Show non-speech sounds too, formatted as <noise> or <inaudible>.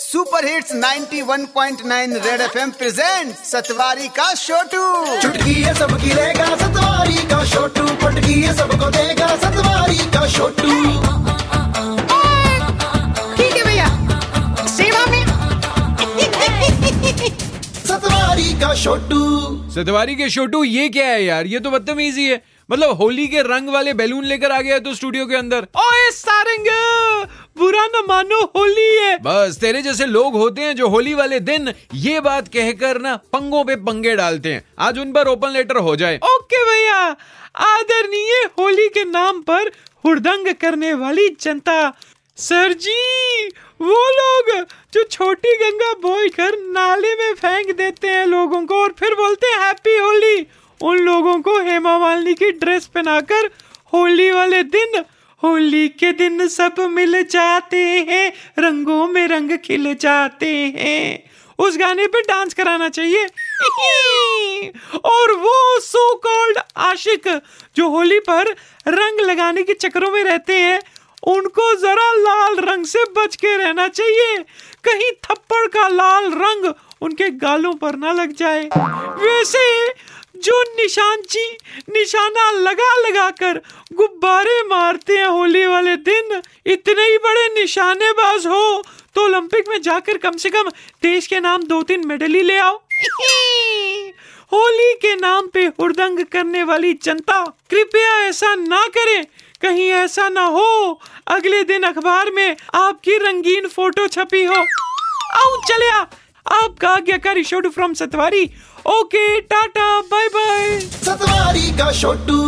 Super hits 91.9 red FM present Satwari का छोटू चुटकी है सबकी रहेगा सतवारी का छोटू पटकी है सबको देगा सतवारी का छोटू ठीक है भैया। सेवा में। सतवारी का छोटू सतवारी के छोटू ये क्या है यार? ये तो बदतमीजी है। मतलब होली के रंग वाले बैलून लेकर आ गया तो स्टूडियो के अंदर। ओए सारंग, बुरा न मानो, होली है। बस तेरे जैसे लोग होते हैं जो होली वाले दिन ये बात कहकर ना पंगों पे पंगे डालते हैं। आज उन पर ओपन लेटर हो जाए। ओके भैया, आदरणीय होली के नाम पर हुड़दंग करने वाली जनता, सर जी, वो लोग जो छोटी गंगा बोल कर नाले में फेंक देते हैं लोगों को और फिर बोलते हैं हैप्पी होली उन लोगों को हेमा मालिनी की ड्रेस पहनाकर होली वाले दिन, होली के दिन सब मिल जाते हैं, रंगों में रंग खिल जाते हैं। उस गाने पे डांस कराना चाहिए। और वो सो कॉल्ड आशिक, जो होली पर रंग लगाने के चक्करों में रहते हैं, उनको जरा लाल रंग से बच के रहना चाहिए। कहीं थप्पड़ का लाल रंग उनके गालों पर ना लग जाए। वैसे जो निशान जी, निशाना लगा लगा कर गुब्बारे मारते हैं होली वाले दिन। इतने ही बड़े निशानेबाज हो तो ओलंपिक में जाकर कम से कम देश के नाम दो तीन मेडल ही ले आओ। <laughs> होली के नाम पे हुड़दंग करने वाली जनता, कृपया ऐसा ना करें, कहीं ऐसा ना हो, अगले दिन अखबार में आपकी रंगीन फ़ोटो छपी हो। आओ, चले आ आपका आज्ञाकारी Chhotu from Satwari. Okay Tata bye bye Satwari का छोटू